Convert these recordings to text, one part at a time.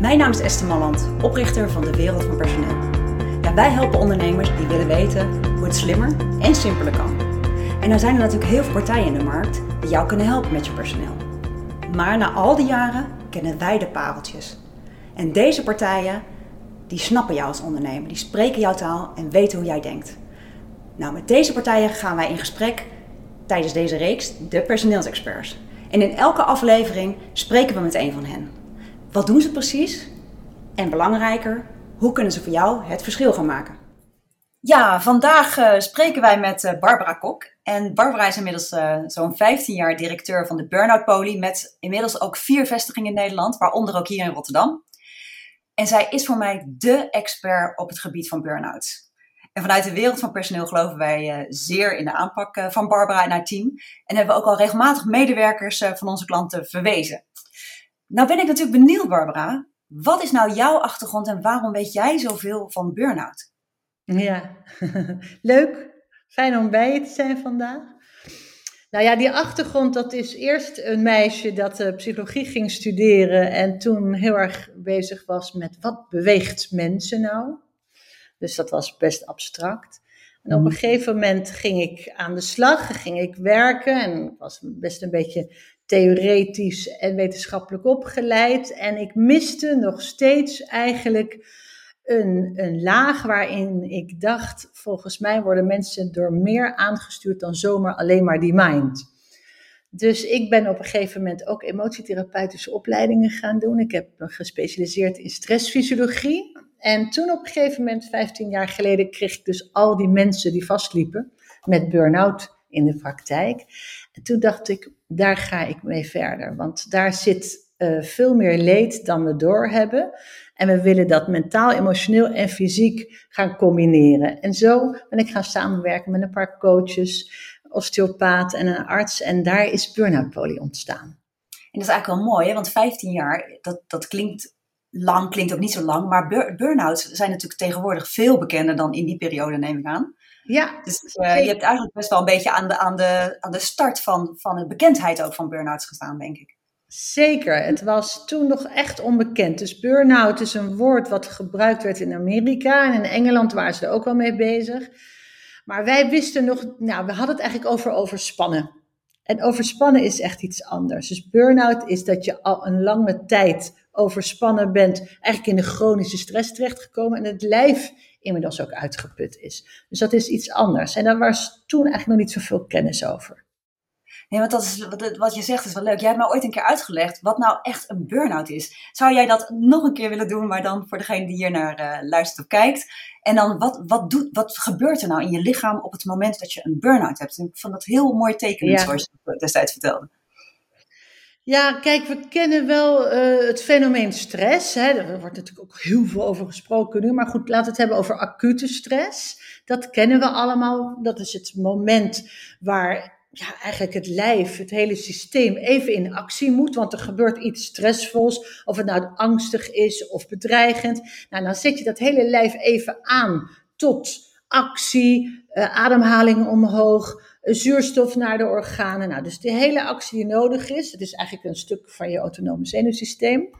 Mijn naam is Esther Malland, oprichter van de Wereld van Personeel. Ja, wij helpen ondernemers die willen weten hoe het slimmer en simpeler kan. En er zijn er natuurlijk heel veel partijen in de markt die jou kunnen helpen met je personeel. Maar na al die jaren kennen wij de pareltjes. En deze partijen, die snappen jou als ondernemer, die spreken jouw taal en weten hoe jij denkt. Nou, met deze partijen gaan wij in gesprek tijdens deze reeks, de personeelsexperts. En in elke aflevering spreken we met een van hen. Wat doen ze precies? En belangrijker, hoe kunnen ze voor jou het verschil gaan maken? Ja, vandaag uh, spreken wij met uh, Barbara Kok. En Barbara is inmiddels uh, zo'n 15 jaar directeur van de Burnout Poli. Met inmiddels ook vier vestigingen in Nederland, waaronder ook hier in Rotterdam. En zij is voor mij dé expert op het gebied van burn-out. En vanuit de wereld van personeel geloven wij zeer in de aanpak van Barbara en haar team. En hebben we ook al regelmatig medewerkers van onze klanten verwezen. Nou ben ik natuurlijk benieuwd, Barbara. Wat is nou jouw achtergrond en waarom weet jij zoveel van burn-out? Ja, leuk. Fijn om bij je te zijn vandaag. Nou ja, die achtergrond, dat is eerst een meisje dat uh, psychologie ging studeren en toen heel erg bezig was met wat beweegt mensen nou. Dus dat was best abstract. En op een mhm. gegeven moment ging ik aan de slag, ging ik werken en was best een beetje theoretisch en wetenschappelijk opgeleid. En ik miste nog steeds eigenlijk een, een laag waarin ik dacht, volgens mij worden mensen door meer aangestuurd dan zomaar alleen maar die mind. Dus ik ben op een gegeven moment ook emotietherapeutische opleidingen gaan doen. Ik heb gespecialiseerd in stressfysiologie. En toen op een gegeven moment, 15 jaar geleden, kreeg ik dus al die mensen die vastliepen met burn-out in de praktijk. En toen dacht ik, daar ga ik mee verder. Want daar zit uh, veel meer leed dan we doorhebben. En we willen dat mentaal, emotioneel en fysiek gaan combineren. En zo ben ik gaan samenwerken met een paar coaches, osteopaat en een arts. En daar is Burnout Poly ontstaan. En dat is eigenlijk wel mooi, hè? want 15 jaar, dat, dat klinkt lang, klinkt ook niet zo lang. Maar burn-outs zijn natuurlijk tegenwoordig veel bekender dan in die periode, neem ik aan. Ja. Dus uh, je hebt eigenlijk best wel een beetje aan de, aan de, aan de start van, van de bekendheid ook van burn-outs gestaan, denk ik. Zeker, het was toen nog echt onbekend. Dus burn-out is een woord wat gebruikt werd in Amerika en in Engeland waren ze er ook wel mee bezig. Maar wij wisten nog, nou, we hadden het eigenlijk over overspannen. En overspannen is echt iets anders. Dus burn-out is dat je al een lange tijd overspannen bent, eigenlijk in de chronische stress terechtgekomen en het lijf inmiddels ook uitgeput is. Dus dat is iets anders. En daar was toen eigenlijk nog niet zoveel kennis over. Nee, want dat is, wat, je zegt is wel leuk. Jij hebt me ooit een keer uitgelegd wat nou echt een burn-out is. Zou jij dat nog een keer willen doen, maar dan voor degene die hier naar uh, luistert of kijkt? En dan, wat, wat, doet, wat gebeurt er nou in je lichaam op het moment dat je een burn-out hebt? ik vond dat heel mooi tekenen, zoals je destijds vertelde. Ja, kijk, we kennen wel uh, het fenomeen stress. Hè. Er wordt natuurlijk ook heel veel over gesproken nu. Maar goed, laten we het hebben over acute stress. Dat kennen we allemaal. Dat is het moment waar ja, eigenlijk het lijf, het hele systeem even in actie moet, want er gebeurt iets stressvols, of het nou angstig is of bedreigend. Nou, dan zet je dat hele lijf even aan tot actie, uh, ademhaling omhoog, zuurstof naar de organen. Nou, dus de hele actie die nodig is, dat is eigenlijk een stuk van je autonome zenuwsysteem.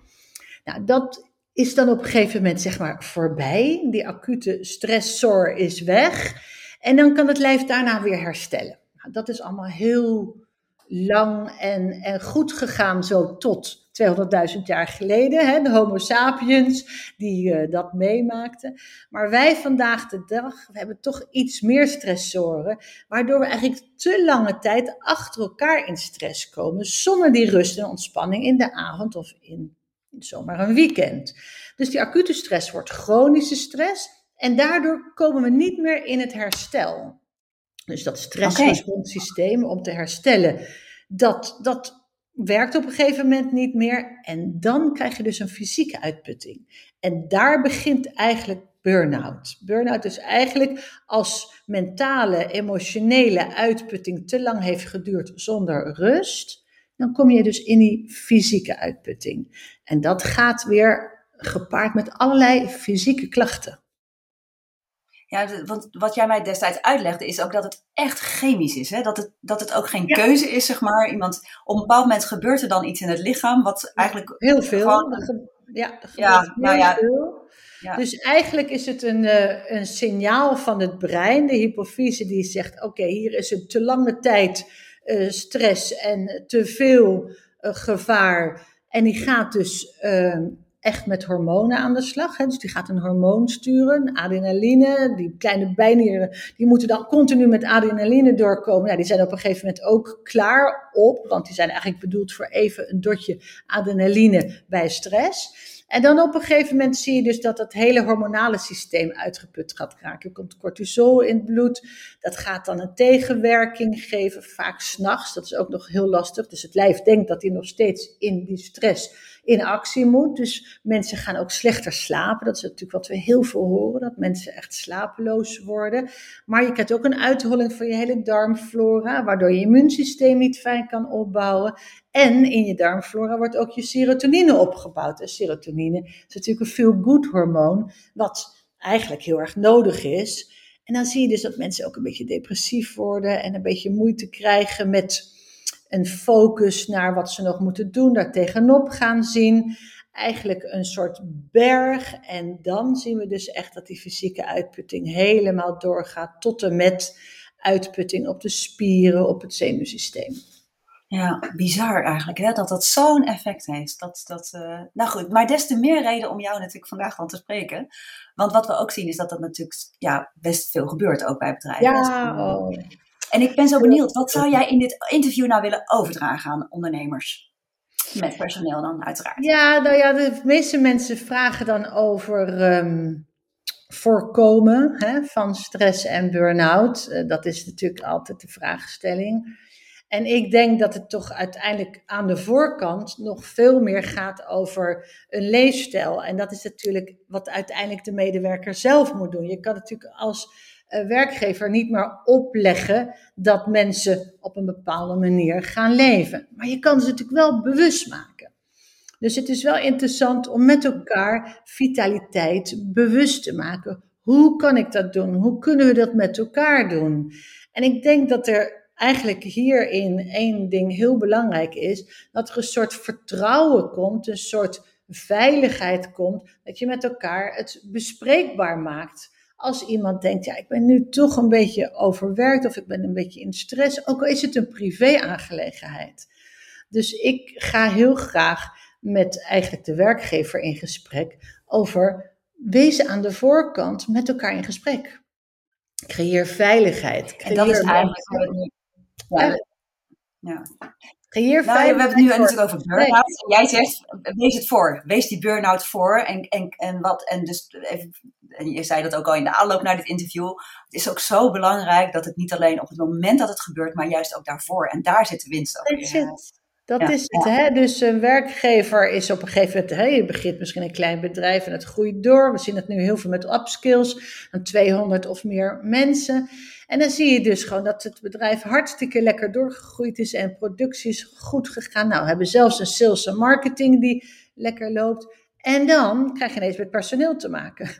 Nou, dat is dan op een gegeven moment zeg maar voorbij. Die acute stressor is weg. En dan kan het lijf daarna weer herstellen dat is allemaal heel lang en, en goed gegaan zo tot 200.000 jaar geleden. Hè, de Homo sapiens die uh, dat meemaakten. Maar wij vandaag de dag we hebben toch iets meer stressoren, waardoor we eigenlijk te lange tijd achter elkaar in stress komen, zonder die rust en ontspanning in de avond of in zomaar een weekend. Dus die acute stress wordt chronische stress en daardoor komen we niet meer in het herstel. Dus dat stressresponssysteem om te herstellen, dat, dat werkt op een gegeven moment niet meer. En dan krijg je dus een fysieke uitputting. En daar begint eigenlijk burn-out. Burn-out is eigenlijk als mentale, emotionele uitputting te lang heeft geduurd zonder rust, dan kom je dus in die fysieke uitputting. En dat gaat weer gepaard met allerlei fysieke klachten. Ja, want wat jij mij destijds uitlegde is ook dat het echt chemisch is. Hè? Dat, het, dat het ook geen keuze is, zeg maar. Iemand, op een bepaald moment gebeurt er dan iets in het lichaam wat eigenlijk... Heel veel. Ja, ja, nou ja. veel. Ja. Dus eigenlijk is het een, uh, een signaal van het brein, de hypofyse, die zegt: Oké, hier is een te lange tijd uh, stress en te veel uh, gevaar. En die gaat dus ehm, echt met hormonen aan de slag. Hè? Dus die gaat een hormoon sturen, adrenaline. Die kleine bijnieren, die moeten dan continu met adrenaline doorkomen. Ja, die zijn op een gegeven moment ook klaar op, want die zijn eigenlijk bedoeld voor even een dotje adrenaline bij stress. En dan op een gegeven moment zie je dus dat het hele hormonale systeem uitgeput gaat raken. Er komt cortisol in het bloed. Dat gaat dan een tegenwerking geven, vaak s'nachts. Dat is ook nog heel lastig. Dus het lijf denkt dat hij nog steeds in die stress in actie moet. Dus mensen gaan ook slechter slapen. Dat is natuurlijk wat we heel veel horen, dat mensen echt slapeloos worden. Maar je krijgt ook een uitholling van je hele darmflora, waardoor je immuunsysteem niet fijn kan opbouwen. En in je darmflora wordt ook je serotonine opgebouwd. En serotonine is natuurlijk een feel-good hormoon, wat eigenlijk heel erg nodig is. En dan zie je dus dat mensen ook een beetje depressief worden en een beetje moeite krijgen met een focus naar wat ze nog moeten doen, daar tegenop gaan zien. Eigenlijk een soort berg. En dan zien we dus echt dat die fysieke uitputting helemaal doorgaat tot en met uitputting op de spieren, op het zenuwsysteem. Ja, bizar eigenlijk, hè? dat dat zo'n effect heeft. Dat, dat, uh... Nou goed, maar des te meer reden om jou natuurlijk vandaag van te spreken. Want wat we ook zien is dat dat natuurlijk ja, best veel gebeurt, ook bij bedrijven. Ja, oh. En ik ben zo benieuwd, wat zou jij in dit interview nou willen overdragen aan ondernemers? Met personeel dan, uiteraard. Ja, nou ja, de meeste mensen vragen dan over ehm, voorkomen hè, van stress en burn-out. Eh, dat is natuurlijk altijd de vraagstelling. En ik denk dat het toch uiteindelijk aan de voorkant nog veel meer gaat over een leefstijl. En dat is natuurlijk wat uiteindelijk de medewerker zelf moet doen. Je kan natuurlijk als werkgever niet meer opleggen dat mensen op een bepaalde manier gaan leven. Maar je kan ze natuurlijk wel bewust maken. Dus het is wel interessant om met elkaar vitaliteit bewust te maken. Hoe kan ik dat doen? Hoe kunnen we dat met elkaar doen? En ik denk dat er eigenlijk hierin één ding heel belangrijk is: dat er een soort vertrouwen komt, een soort veiligheid komt, dat je met elkaar het bespreekbaar maakt als iemand denkt, ja, ik ben nu toch een beetje overwerkt of ik ben een beetje in stress, ook al is het een privé-aangelegenheid. Dus ik ga heel graag met eigenlijk de werkgever in gesprek over wezen aan de voorkant met elkaar in gesprek. Creëer veiligheid. Creëer en dat is eigenlijk. Ja, ja. Creëer nou, we hebben het nu natuurlijk over burn-out. Jij zegt, wees het voor. Wees die burn-out voor. En, en, en, wat, en, dus even, en je zei dat ook al in de aanloop naar dit interview. Het is ook zo belangrijk dat het niet alleen op het moment dat het gebeurt, maar juist ook daarvoor. En daar zit de winst ook in. Dat is het. Hè? Dus een werkgever is op een gegeven moment, hè, je begint misschien een klein bedrijf en het groeit door. We zien het nu heel veel met upskills, aan 200 of meer mensen. En dan zie je dus gewoon dat het bedrijf hartstikke lekker doorgegroeid is en productie is goed gegaan. Nou, we hebben zelfs een sales en marketing die lekker loopt. En dan krijg je ineens met personeel te maken.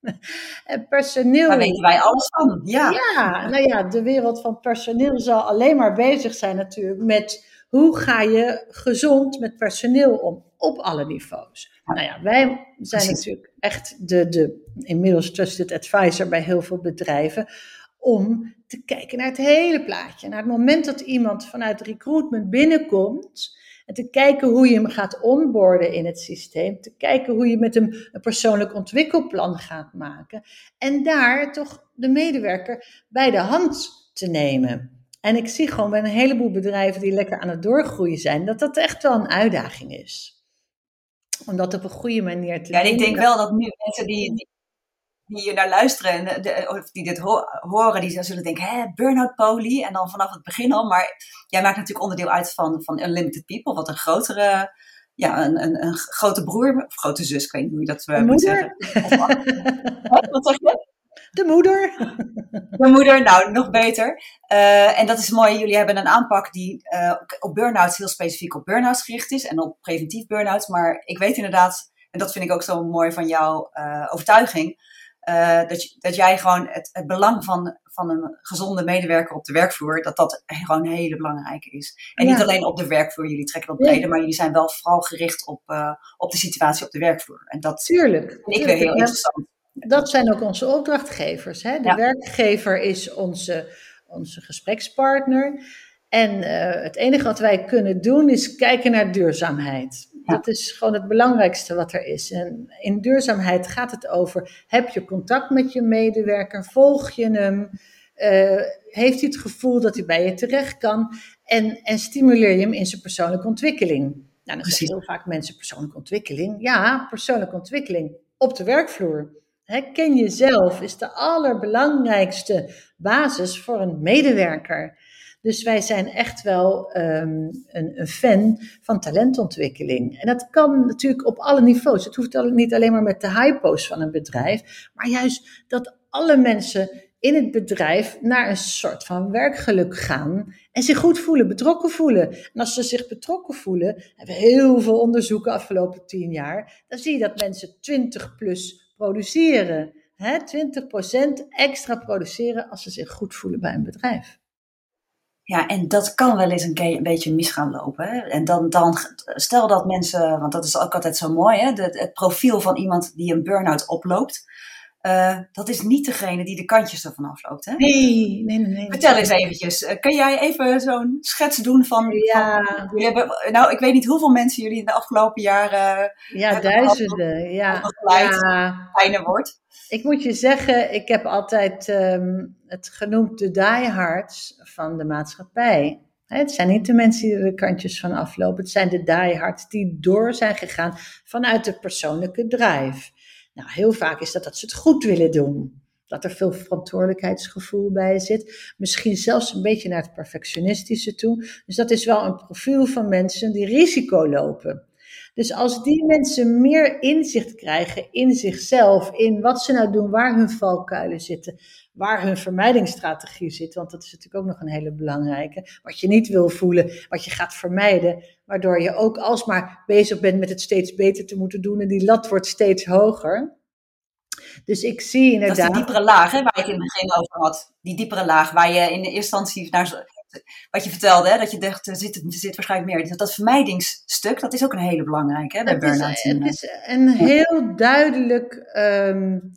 En personeel. Daar weten wij alles van. Ja. ja, nou ja, de wereld van personeel zal alleen maar bezig zijn natuurlijk met hoe ga je gezond met personeel om op alle niveaus. Nou ja, wij zijn natuurlijk echt de, de inmiddels trusted advisor bij heel veel bedrijven om te kijken naar het hele plaatje. Naar het moment dat iemand vanuit recruitment binnenkomt, en te kijken hoe je hem gaat onboarden in het systeem, te kijken hoe je met hem een persoonlijk ontwikkelplan gaat maken en daar toch de medewerker bij de hand te nemen. En ik zie gewoon bij een heleboel bedrijven die lekker aan het doorgroeien zijn, dat dat echt wel een uitdaging is. Om dat op een goede manier te doen. Ja, ik denk wel dat nu mensen die, die hier naar luisteren, en de, of die dit horen, die zullen denken, hè, burn-out poly, en dan vanaf het begin al. Maar jij maakt natuurlijk onderdeel uit van, van Unlimited People, wat een grotere, ja, een, een, een grote broer, of grote zus, ik weet niet hoe je dat uh, moet zeggen. wat zeg je? De moeder. De moeder, nou, nog beter. Uh, en dat is mooi, jullie hebben een aanpak die uh, op burn-outs heel specifiek op burn-outs gericht is en op preventief burn-outs. Maar ik weet inderdaad, en dat vind ik ook zo mooi van jouw uh, overtuiging, uh, dat, dat jij gewoon het, het belang van, van een gezonde medewerker op de werkvloer, dat dat gewoon een hele belangrijke is. En niet alleen op de werkvloer, jullie trekken dat breder, maar jullie zijn wel vooral gericht op, uh, op de situatie op de werkvloer. En dat Tuurlijk. vind ik weer heel interessant. Dat zijn ook onze opdrachtgevers. Hè? De ja. werkgever is onze, onze gesprekspartner. En uh, het enige wat wij kunnen doen is kijken naar duurzaamheid. Ja. Dat is gewoon het belangrijkste wat er is. En in duurzaamheid gaat het over: heb je contact met je medewerker? Volg je hem? Uh, heeft hij het gevoel dat hij bij je terecht kan? En, en stimuleer je hem in zijn persoonlijke ontwikkeling? Nou, dan zeggen heel vaak mensen persoonlijke ontwikkeling. Ja, persoonlijke ontwikkeling op de werkvloer. Ken jezelf is de allerbelangrijkste basis voor een medewerker. Dus wij zijn echt wel um, een, een, fan van talentontwikkeling. En dat kan natuurlijk op alle niveaus. Het hoeft niet alleen maar met de hypo's van een bedrijf, maar juist dat alle mensen in het bedrijf naar een soort van werkgeluk gaan en zich goed voelen, betrokken voelen. En als ze zich betrokken voelen, hebben we heel veel onderzoeken afgelopen tien jaar, dan zie je dat mensen 20 plus produceren. Hè, 20% extra produceren als ze zich goed voelen bij een bedrijf. Ja, en dat kan wel eens een, een beetje mis gaan lopen. Hè? En dan, dan, stel dat mensen, want dat is ook altijd zo mooi, hè? Het profiel van iemand die een burn-out oploopt. Uh, dat is niet degene die de kantjes ervan afloopt. Hè? Nee, nee, nee, nee. Vertel eens eventjes. Uh, kan jij even zo'n schets doen van... Ja. Van, hebben, nou, ik weet niet hoeveel mensen jullie in de afgelopen jaren... Ja, duizenden. Ja. ja. Fijner wordt. Ik moet je zeggen, ik heb altijd um, het genoemd de diehards van de maatschappij. Het zijn niet de mensen die er de kantjes van aflopen. Het zijn de diehards die door zijn gegaan vanuit de persoonlijke drive. Nou, heel vaak is dat dat ze het goed willen doen. Dat er veel verantwoordelijkheidsgevoel bij zit. Misschien zelfs een beetje naar het perfectionistische toe. Dus dat is wel een profiel van mensen die risico lopen. Dus als die mensen meer inzicht krijgen in zichzelf, in wat ze nou doen, waar hun valkuilen zitten, waar hun vermijdingsstrategie zit, want dat is natuurlijk ook nog een hele belangrijke. Wat je niet wil voelen, wat je gaat vermijden, waardoor je ook alsmaar bezig bent met het steeds beter te moeten doen en die lat wordt steeds hoger. Dus ik zie inderdaad. Dat is die diepere laag hè, waar ik in het begin over had. Die diepere laag waar je in de eerste instantie naar wat je vertelde, hè, dat je dacht, er zit, er zit waarschijnlijk meer. Dat vermijdingsstuk, dat is ook een hele belangrijke hè, bij burn-out. Het is een heel duidelijk um,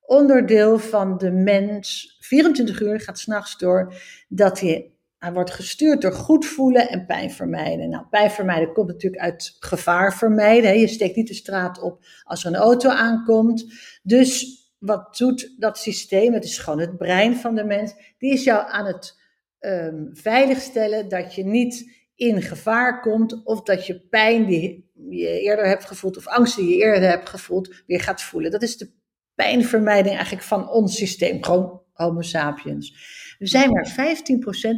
onderdeel van de mens. 24 uur gaat s'nachts door dat hij, hij wordt gestuurd door goed voelen en pijn vermijden. Nou, pijn vermijden komt natuurlijk uit gevaar vermijden. Hè. Je steekt niet de straat op als er een auto aankomt. Dus wat doet dat systeem? Het is gewoon het brein van de mens. Die is jou aan het um, veiligstellen dat je niet in gevaar komt of dat je pijn die je eerder hebt gevoeld of angst die je eerder hebt gevoeld weer gaat voelen. Dat is de pijnvermijding eigenlijk van ons systeem, gewoon Homo sapiens. We zijn maar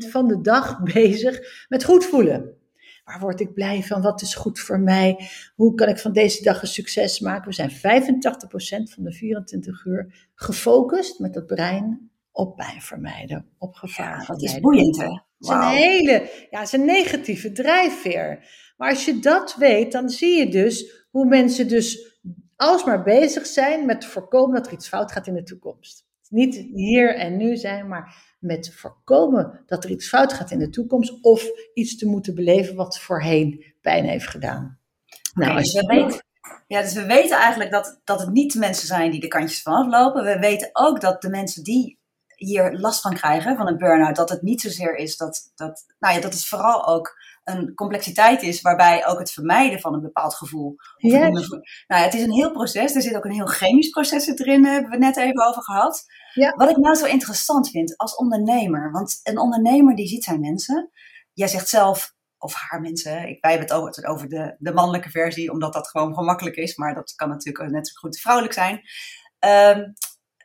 15% van de dag bezig met goed voelen. Waar word ik blij van? Wat is goed voor mij? Hoe kan ik van deze dag een succes maken? We zijn 85% van de 24 uur gefocust met het brein op pijn vermijden, op gevaar. Ja, dat is boeiend, hè? Het is een hele, ja, het is een negatieve drijfveer. Maar als je dat weet, dan zie je dus hoe mensen dus alsmaar bezig zijn met voorkomen dat er iets fout gaat in de toekomst. Niet hier en nu zijn, maar met voorkomen dat er iets fout gaat in de toekomst of iets te moeten beleven wat voorheen pijn heeft gedaan. Nou, als je weet, ja, dus we weten eigenlijk dat, dat het niet de mensen zijn die de kantjes vanaf lopen. We weten ook dat de mensen die hier last van krijgen, van een burn-out, dat het niet zozeer is dat, dat, nou ja, dat het vooral ook een complexiteit is waarbij ook het vermijden van een bepaald gevoel. Ja. nou, het is een heel proces. Er zit ook een heel chemisch proces erin, hebben we net even over gehad. Ja. Wat ik nou zo interessant vind als ondernemer, want een ondernemer die ziet zijn mensen. Jij zegt zelf, of haar mensen, wij hebben het over, over de, de mannelijke versie, omdat dat gewoon gemakkelijk is, maar dat kan natuurlijk net zo goed vrouwelijk zijn. Um,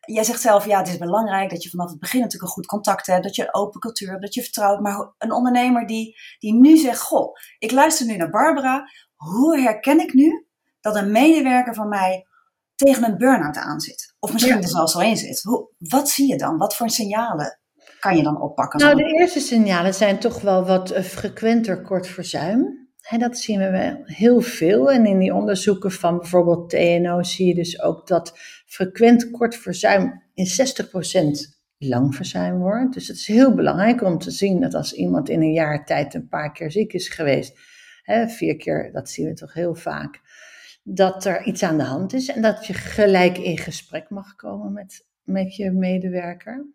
jij zegt zelf, ja, het is belangrijk dat je vanaf het begin natuurlijk een goed contact hebt, dat je een open cultuur hebt, dat je vertrouwt. Maar een ondernemer die, die nu zegt, goh, ik luister nu naar Barbara, hoe herken ik nu dat een medewerker van mij tegen een burn-out aan zit? Of misschien er zelfs al in zit. Hoe, wat zie je dan? Wat voor signalen kan je dan oppakken? Nou, de eerste signalen zijn toch wel wat frequenter kort verzuim. En dat zien we wel heel veel. En in die onderzoeken van bijvoorbeeld TNO zie je dus ook dat frequent kort verzuim in 60% lang verzuim wordt. Dus het is heel belangrijk om te zien dat als iemand in een jaar tijd een paar keer ziek is geweest, hè, vier keer, dat zien we toch heel vaak, dat er iets aan de hand is en dat je gelijk in gesprek mag komen met, met je medewerker.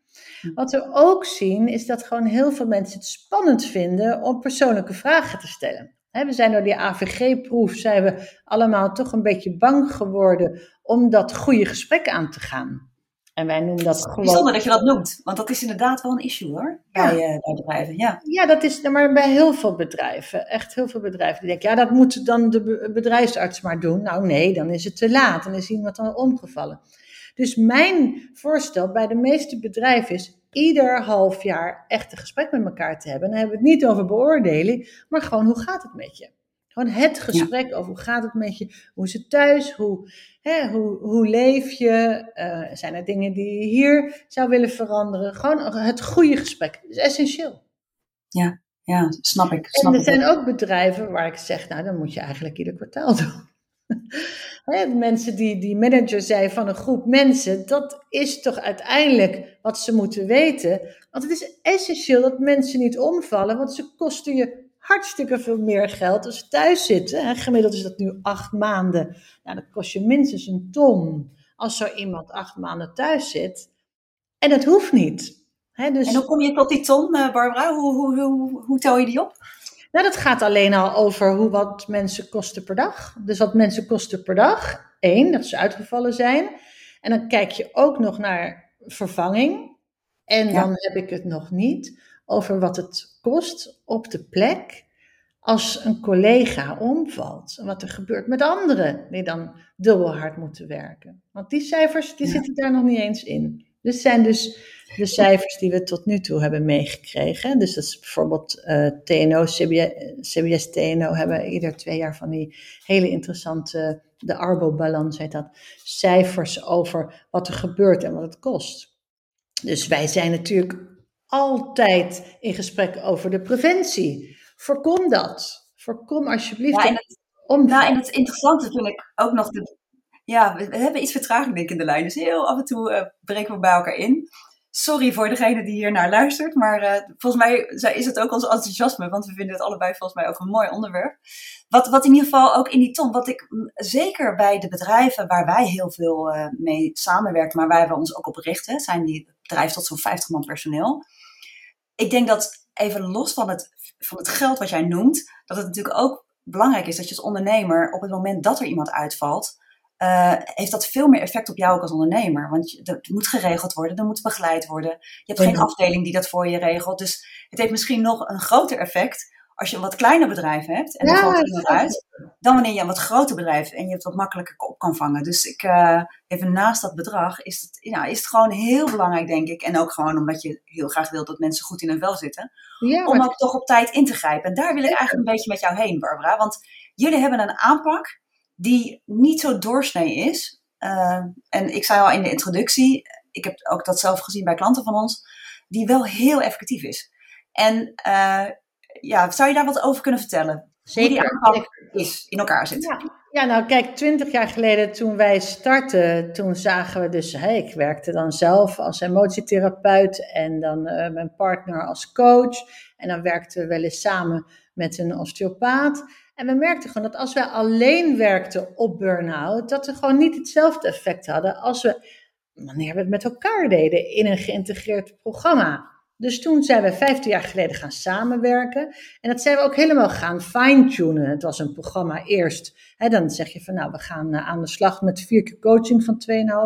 Hm. Wat we ook zien is dat gewoon heel veel mensen het spannend vinden om persoonlijke vragen te stellen. We zijn door die AVG-proef zijn we allemaal toch een beetje bang geworden om dat goede gesprek aan te gaan. En wij noemen dat gewoon... Bijzonder dat je dat noemt, want dat is inderdaad wel een issue hoor, bij, uh, bij bedrijven. Ja. ja, dat is maar bij heel veel bedrijven. Echt heel veel bedrijven die denken, ja dat moet dan de bedrijfsarts maar doen. Nou nee, dan is het te laat, dan is iemand al omgevallen. Dus mijn voorstel bij de meeste bedrijven is ieder half jaar echt een gesprek met elkaar te hebben. dan hebben we het niet over beoordeling, maar gewoon hoe gaat het met je? Gewoon het gesprek over hoe gaat het met je, hoe is het thuis, hoe, hè, hoe, hoe leef je, uh, zijn er dingen die je hier zou willen veranderen. Gewoon het goede gesprek, is essentieel. Ja, ja snap ik. Snap en er zijn ook bedrijven waar ik zeg, nou dan moet je eigenlijk ieder kwartaal doen. mensen die, die manager zei van een groep mensen, dat is toch uiteindelijk wat ze moeten weten. Want het is essentieel dat mensen niet omvallen, want ze kosten je hartstikke veel meer geld als ze thuis zitten. En gemiddeld is dat nu acht maanden. Nou, dat kost je minstens een ton als zo iemand acht maanden thuis zit. En dat hoeft niet. dus... En hoe kom je tot die ton, eh, Barbara? Hoe, hoe, hoe, hoe tel je die op? Nou, dat gaat alleen al over hoe, wat mensen kosten per dag. Dus wat mensen kosten per dag. Eén, dat ze uitgevallen zijn. En dan kijk je ook nog naar vervanging. En dan heb ik het nog niet over wat het kost op de plek als een collega omvalt. En wat er gebeurt met anderen die dan dubbel hard moeten werken. Want die cijfers die zitten daar nog niet eens in. Dit zijn dus de cijfers die we tot nu toe hebben meegekregen. Dus dat is bijvoorbeeld uh, TNO, CBS, CBS TNO hebben ieder twee jaar van die hele interessante, de Arbo-balans heet dat, cijfers over wat er gebeurt en wat het kost. Dus wij zijn natuurlijk altijd in gesprek over de preventie. Voorkom dat. Voorkom alsjeblieft. Ja, en het, nou, en het interessante vind ik ook nog. De, ja, we, hebben iets vertraging denk ik in de lijn. Dus heel af en toe uh, breken we bij elkaar in. Sorry voor degene die hier naar luistert. Maar uh, volgens mij is het ook ons enthousiasme. Want we vinden het allebei volgens mij ook een mooi onderwerp. Wat, wat in ieder geval ook in die ton. Wat ik zeker bij de bedrijven waar wij heel veel uh, mee samenwerken. Maar waar we ons ook op richten. Zijn die bedrijven tot zo'n 50 man personeel ik denk dat even los van het, van het geld wat jij noemt, dat het natuurlijk ook belangrijk is dat je als ondernemer op het moment dat er iemand uitvalt, uh, heeft dat veel meer effect op jou ook als ondernemer. Want het moet geregeld worden, er moet begeleid worden. Je hebt geen afdeling die dat voor je regelt. Dus het heeft misschien nog een groter effect als je een wat kleiner bedrijf hebt en er ja, valt iemand uit, dan wanneer je een wat groter bedrijf en je het wat makkelijker op kan vangen. Dus ik, uh, even naast dat bedrag is het, ja, is het gewoon heel belangrijk, denk ik. En ook gewoon omdat je heel graag wilt dat mensen goed in hun vel zitten. Ja, om ook toch op tijd in te grijpen. En daar wil ik eigenlijk een beetje met jou heen, Barbara. Want jullie hebben een aanpak die niet zo doorsnee is. Uh, en ik zei al in de introductie, ik heb ook dat zelf gezien bij klanten van ons, die wel heel effectief is. En uh, ja, zou je daar wat over kunnen vertellen? Zeker. Hoe die aanpak is, in elkaar zit. Ja. ja, nou kijk, twintig jaar geleden toen wij startten, toen zagen we dus, hey, ik werkte dan zelf als emotietherapeut en dan uh, mijn partner als coach. En dan werkten we wel eens samen met een osteopaat. En we merkten gewoon dat als wij alleen werkten op burn-out, dat we gewoon niet hetzelfde effect hadden als we, wanneer we het met elkaar deden in een geïntegreerd programma. Dus toen zijn we 15 jaar geleden gaan samenwerken. En dat zijn we ook helemaal gaan fine-tunen. Het was een programma eerst. Hè, dan zeg je van nou, we gaan uh, aan de slag met vier keer coaching van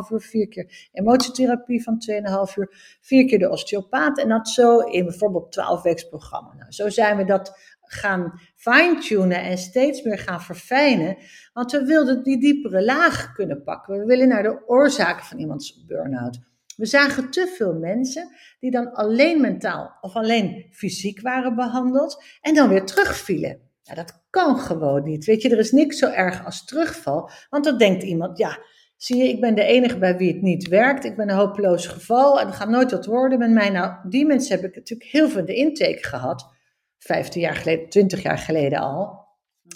2,5 uur. Vier keer emotietherapie van 2,5 uur. Vier keer de osteopaat. En dat zo in bijvoorbeeld 12 weeks programma. Nou, zo zijn we dat gaan fine-tunen en steeds meer gaan verfijnen. Want we wilden die diepere laag kunnen pakken. We willen naar de oorzaken van iemands burn-out. We zagen te veel mensen die dan alleen mentaal of alleen fysiek waren behandeld en dan weer terugvielen. Ja, dat kan gewoon niet. Weet je, er is niks zo erg als terugval, want dan denkt iemand, ja, zie je, ik ben de enige bij wie het niet werkt. Ik ben een hopeloos geval en er gaat nooit wat worden met mij. Nou, die mensen heb ik natuurlijk heel veel de intake gehad. 15 jaar geleden, 20 jaar geleden al.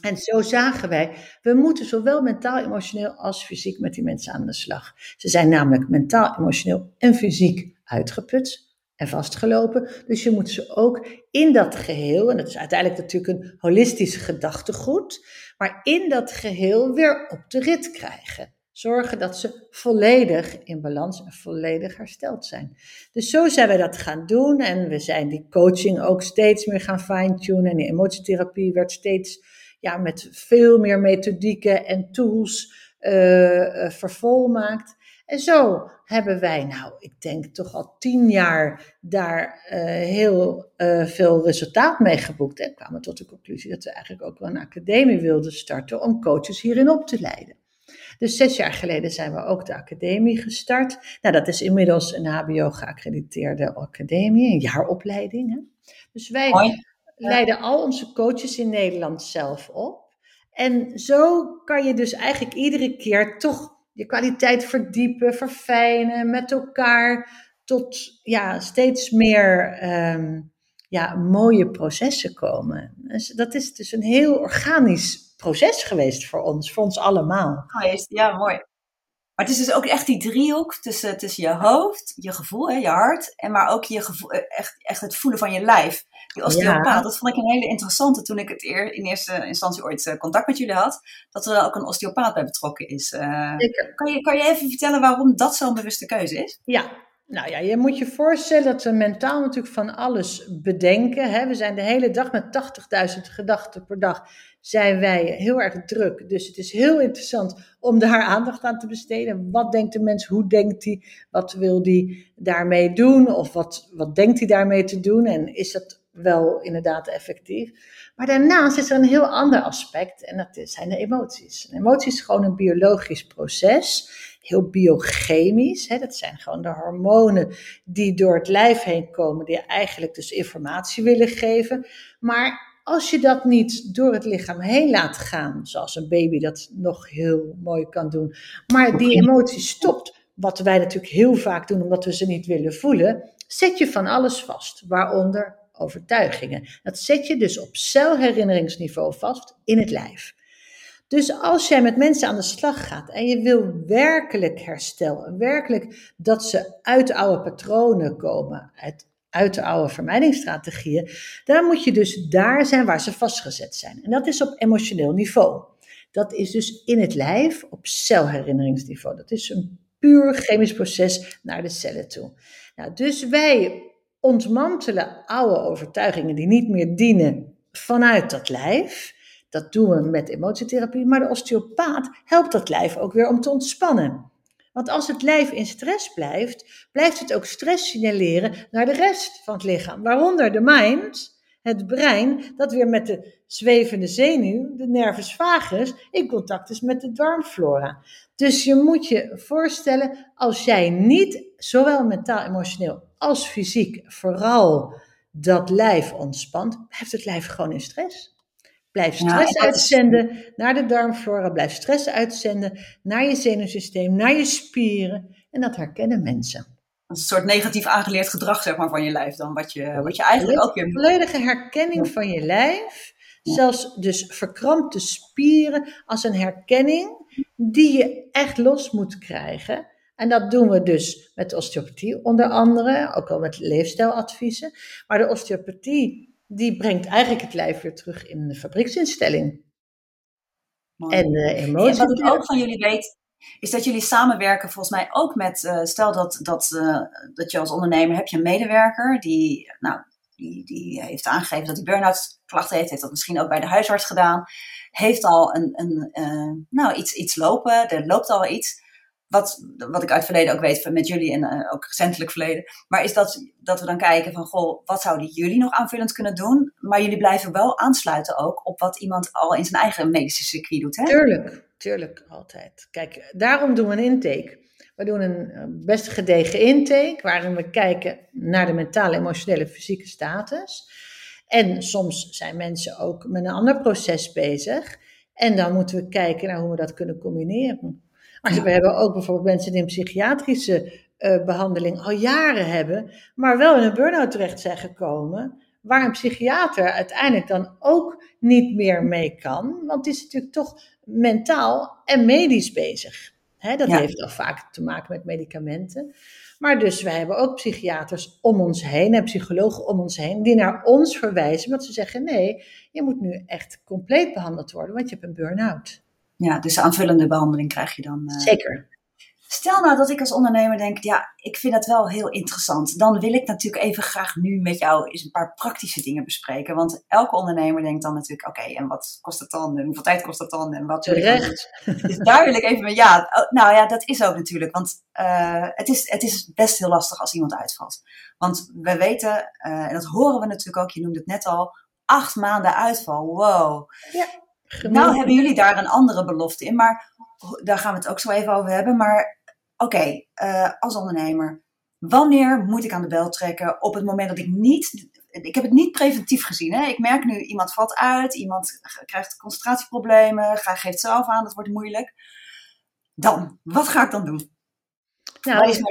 En zo zagen wij, we moeten zowel mentaal, emotioneel als fysiek met die mensen aan de slag. Ze zijn namelijk mentaal, emotioneel en fysiek uitgeput en vastgelopen. Dus je moet ze ook in dat geheel, en dat is uiteindelijk natuurlijk een holistisch gedachtegoed, maar in dat geheel weer op de rit krijgen. Zorgen dat ze volledig in balans en volledig hersteld zijn. Dus zo zijn we dat gaan doen en we zijn die coaching ook steeds meer gaan fine-tunen en die emotietherapie werd steeds ja, met veel meer methodieken en tools uh, vervolmaakt. En zo hebben wij, nou, ik denk toch al tien jaar daar uh, heel veel resultaat mee geboekt. En kwamen tot de conclusie dat we eigenlijk ook wel een academie wilden starten om coaches hierin op te leiden. Dus zes jaar geleden zijn we ook de academie gestart. Nou, dat is inmiddels een HBO geaccrediteerde academie, een jaaropleiding. Hè? Dus wij leiden al onze coaches in Nederland zelf op. En zo kan je dus eigenlijk iedere keer toch je kwaliteit verdiepen, verfijnen met elkaar tot ja, steeds meer um, ja, mooie processen komen. Dus dat is dus een heel organisch proces geweest voor ons, voor ons allemaal. Geweest, ja, mooi. Maar het is dus ook echt die driehoek tussen, tussen je hoofd, je gevoel, hè, je hart, en maar ook je gevoel, eh, echt, echt het voelen van je lijf. Die osteopaat, dat vond ik een hele interessante toen ik het eer, in eerste instantie ooit eh, contact met jullie had, dat er ook een osteopaat bij betrokken is. Uh, kan, je, kan je even vertellen waarom dat zo'n bewuste keuze is? Ja, nou ja, je moet je voorstellen dat we mentaal natuurlijk van alles bedenken. Hè? We zijn de hele dag met 80.000 gedachten per dag zijn wij heel erg druk. Dus het is heel interessant om daar aandacht aan te besteden. Wat denkt de mens? Hoe denkt hij? Wat wil hij daarmee doen? Of wat, wat denkt hij daarmee te doen? En is dat wel inderdaad effectief? Maar daarnaast is er een heel ander aspect en dat zijn de emoties. Een emotie is gewoon een biologisch proces heel biochemisch. Hè? Dat zijn gewoon de hormonen die door het lijf heen komen, die eigenlijk dus informatie willen geven. Maar als je dat niet door het lichaam heen laat gaan, zoals een baby dat nog heel mooi kan doen, maar die emotie stopt, wat wij natuurlijk heel vaak doen omdat we ze niet willen voelen, zet je van alles vast, waaronder overtuigingen. Dat zet je dus op celherinneringsniveau vast in het lijf. Dus als jij met mensen aan de slag gaat en je wil werkelijk herstellen, werkelijk dat ze uit oude patronen komen, uit, uit de oude vermijdingsstrategieën, dan moet je dus daar zijn waar ze vastgezet zijn. En dat is op emotioneel niveau. Dat is dus in het lijf op celherinneringsniveau. Dat is een puur chemisch proces naar de cellen toe. Nou, dus wij ontmantelen oude overtuigingen die niet meer dienen vanuit dat lijf. Dat doen we met emotietherapie, maar de osteopaat helpt dat lijf ook weer om te ontspannen. Want als het lijf in stress blijft, blijft het ook stress signaleren naar de rest van het lichaam, waaronder de mind, het brein, dat weer met de zwevende zenuw, de nervus vagus, in contact is met de darmflora. Dus je moet je voorstellen, als jij niet, zowel mentaal, emotioneel als fysiek, vooral dat lijf ontspant, blijft het lijf gewoon in stress. Blijf stress uitzenden naar de darmflora, blijf stress uitzenden naar je zenuwsysteem, naar je spieren. En dat herkennen mensen. Een soort negatief aangeleerd gedrag zeg maar, van je lijf dan, wat je, wat je eigenlijk ook weer... Volledige herkenning van je lijf, zelfs dus verkrampte spieren, als een herkenning die je echt los moet krijgen. En dat doen we dus met osteopathie onder andere, ook al met leefstijladviezen. Maar de osteopathie die brengt eigenlijk het lijf weer terug in de fabrieksinstelling. En de emoties. wat ik ook van jullie weet, is dat jullie samenwerken volgens mij ook met, uh, stel dat, dat, uh, dat je als ondernemer heb je een medewerker die, nou, die, die heeft aangegeven dat hij burn-out klachten heeft, heeft dat misschien ook bij de huisarts gedaan, heeft al een, een uh, nou, iets, iets lopen, er loopt al iets wat, wat ik uit het verleden ook weet met jullie en uh, ook recentelijk verleden. Maar is dat, dat we dan kijken van, goh, wat zouden jullie nog aanvullend kunnen doen? Maar jullie blijven wel aansluiten ook op wat iemand al in zijn eigen medische circuit doet, hè? Tuurlijk, tuurlijk, altijd. Kijk, daarom doen we een intake. We doen een best gedegen intake, waarin we kijken naar de mentale, emotionele, fysieke status. En soms zijn mensen ook met een ander proces bezig. En dan moeten we kijken naar hoe we dat kunnen combineren. Maar we hebben ook bijvoorbeeld mensen die een psychiatrische uh, behandeling al jaren hebben, maar wel in een burn-out terecht zijn gekomen, waar een psychiater uiteindelijk dan ook niet meer mee kan, want die is natuurlijk toch mentaal en medisch bezig. dat heeft al vaak te maken met medicamenten. Maar dus wij hebben ook psychiaters om ons heen en psychologen om ons heen die naar ons verwijzen, want ze zeggen nee, je moet nu echt compleet behandeld worden, want je hebt een burn-out. Ja, dus aanvullende behandeling krijg je dan. Uh... Zeker. Stel nou dat ik als ondernemer denk, ja, ik vind dat wel heel interessant. Dan wil ik natuurlijk even graag nu met jou eens een paar praktische dingen bespreken. Want elke ondernemer denkt dan natuurlijk, oké, en wat kost het dan? En hoeveel tijd kost dat dan? En wat Terecht. Dus daar wil ik even met, ja, oh, nou ja, dat is ook natuurlijk. Want uh, het, is, het is best heel lastig als iemand uitvalt. Want we weten, uh, en dat horen we natuurlijk ook, je noemde het net al, acht maanden uitval. Wow. Ja, nou hebben jullie daar een andere belofte in, maar daar gaan we het ook zo even over hebben. Maar oké, uh, als ondernemer, wanneer moet ik aan de bel trekken op het moment dat ik niet. Ik heb het niet preventief gezien. Hè? Ik merk nu, iemand valt uit, iemand krijgt concentratieproblemen, geeft zelf aan, dat wordt moeilijk. Dan, wat ga ik dan doen? Nou,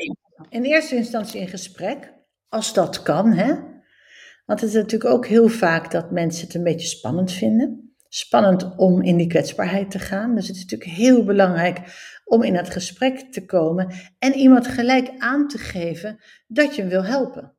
in eerste instantie in gesprek, als dat kan. Hè? Want het is natuurlijk ook heel vaak dat mensen het een beetje spannend vinden spannend om in die kwetsbaarheid te gaan. Dus het is natuurlijk heel belangrijk om in het gesprek te komen en iemand gelijk aan te geven dat je hem wil helpen.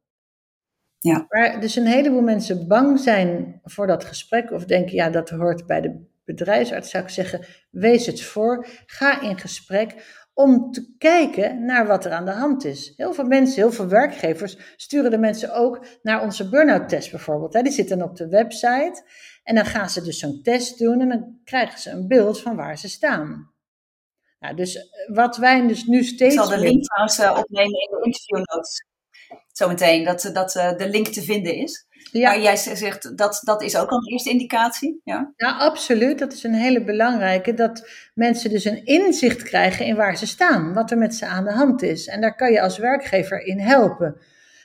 Ja. Waar dus een heleboel mensen bang zijn voor dat gesprek of denken, ja, dat hoort bij de bedrijfsarts, zou ik zeggen, wees het voor, ga in gesprek om te kijken naar wat er aan de hand is. Heel veel mensen, heel veel werkgevers sturen de mensen ook naar onze burn-out test bijvoorbeeld. Die zitten op de website en dan gaan ze dus zo'n test doen en dan krijgen ze een beeld van waar ze staan. Nou, dus eh, wat wij dus nu steeds. Ik zal de link trouwens uh, opnemen in de interview notes. Zometeen, dat, dat uh, de link te vinden is. Ja. Maar jij zegt dat dat is ook al een eerste indicatie. Ja? ja, absoluut. Dat is een hele belangrijke. Dat mensen dus een inzicht krijgen in waar ze staan, wat er met ze aan de hand is. En daar kan je als werkgever in helpen.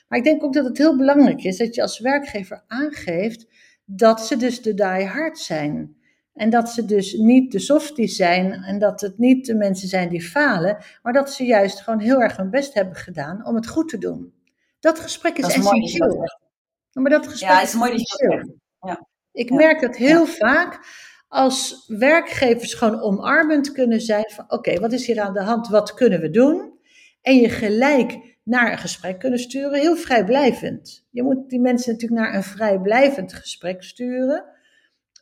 Maar ik denk ook dat het heel belangrijk is dat je als werkgever aangeeft dat ze dus de die hard zijn. En dat ze dus niet de softies zijn en dat het niet de mensen zijn die falen, maar dat ze juist gewoon heel erg hun best hebben gedaan om het goed te doen. Dat gesprek is, essentieel. Maar dat gesprek ja, is mooi essentieel. Ja. Ik merk dat heel vaak als werkgevers gewoon omarmend kunnen zijn van oké, wat is hier aan de hand, wat kunnen we doen? En je gelijk naar een gesprek kunnen sturen, heel vrijblijvend. Je moet die mensen natuurlijk naar een vrijblijvend gesprek sturen,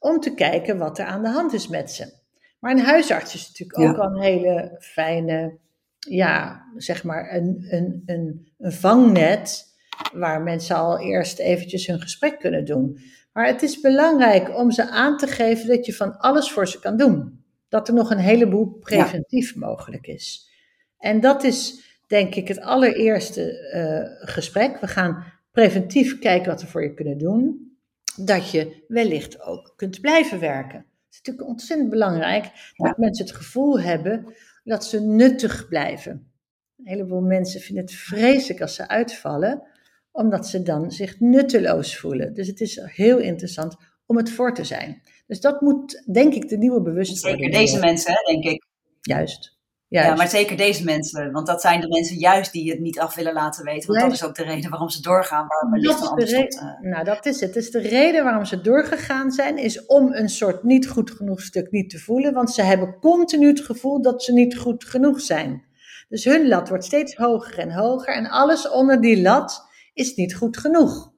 om te kijken wat er aan de hand is met ze. Maar een huisarts is natuurlijk ook al een hele fijne, ja, zeg maar een, een, een, een vangnet, waar mensen al eerst eventjes hun gesprek kunnen doen. Maar het is belangrijk om ze aan te geven dat je van alles voor ze kan doen. Dat er nog een heleboel preventief mogelijk is. En dat is denk ik, het allereerste uh, gesprek. We gaan preventief kijken wat we voor je kunnen doen. Dat je wellicht ook kunt blijven werken. Het is natuurlijk ontzettend belangrijk dat mensen het gevoel hebben dat ze nuttig blijven. Een heleboel mensen vinden het vreselijk als ze uitvallen, omdat ze dan zich nutteloos voelen. Dus het is heel interessant om het voor te zijn. Dus dat moet, denk ik, de nieuwe bewustwording Zeker deze mensen, denk ik. Juist. Ja, maar zeker deze mensen. Want dat zijn de mensen juist die het niet af willen laten weten. Want dat is ook de reden waarom ze doorgaan. Waar ligt dat is de uh... Nou, dat is het. Dus de reden waarom ze doorgegaan zijn, is om een soort niet goed genoeg stuk niet te voelen. Want ze hebben continu het gevoel dat ze niet goed genoeg zijn. Dus hun lat wordt steeds hoger en hoger. En alles onder die lat is niet goed genoeg.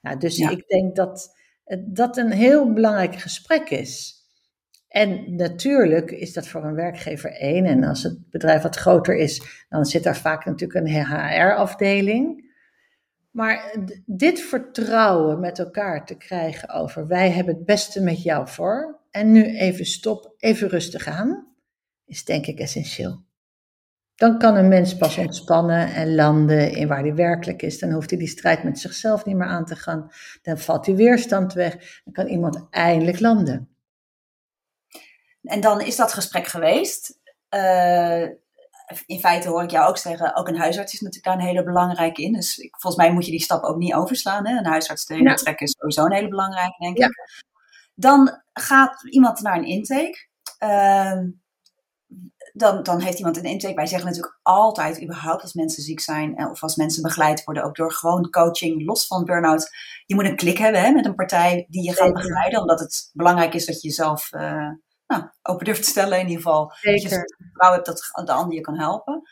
Nou, dus ik denk dat dat een heel belangrijk gesprek is. En natuurlijk is dat voor een werkgever één. En als het bedrijf wat groter is, dan zit daar vaak natuurlijk een HR-afdeling. Maar dit vertrouwen met elkaar te krijgen over wij hebben het beste met jou voor. En nu even stop, even rustig aan, is denk ik essentieel. Dan kan een mens pas ontspannen en landen in waar hij werkelijk is. Dan hoeft hij die strijd met zichzelf niet meer aan te gaan. Dan valt die weerstand weg. Dan kan iemand eindelijk landen. En dan is dat gesprek geweest. Uh, in feite hoor ik jou ook zeggen, ook een huisarts is natuurlijk daar een hele belangrijke in. Dus volgens mij moet je die stap ook niet overslaan. Hè? Een huisarts tegen ja. trekken is sowieso een hele belangrijke, denk ik. Dan gaat iemand naar een intake. Uh, dan, dan heeft iemand een intake. Wij zeggen natuurlijk altijd, überhaupt als mensen ziek zijn eh, of als mensen begeleid worden, ook door gewoon coaching, los van burn-out. Je moet een klik hebben hè, met een partij die je gaat begeleiden, omdat het belangrijk is dat je jezelf uh, nou, open durft te stellen in ieder geval. Dat je vertrouwen hebt dat de ander je kan helpen.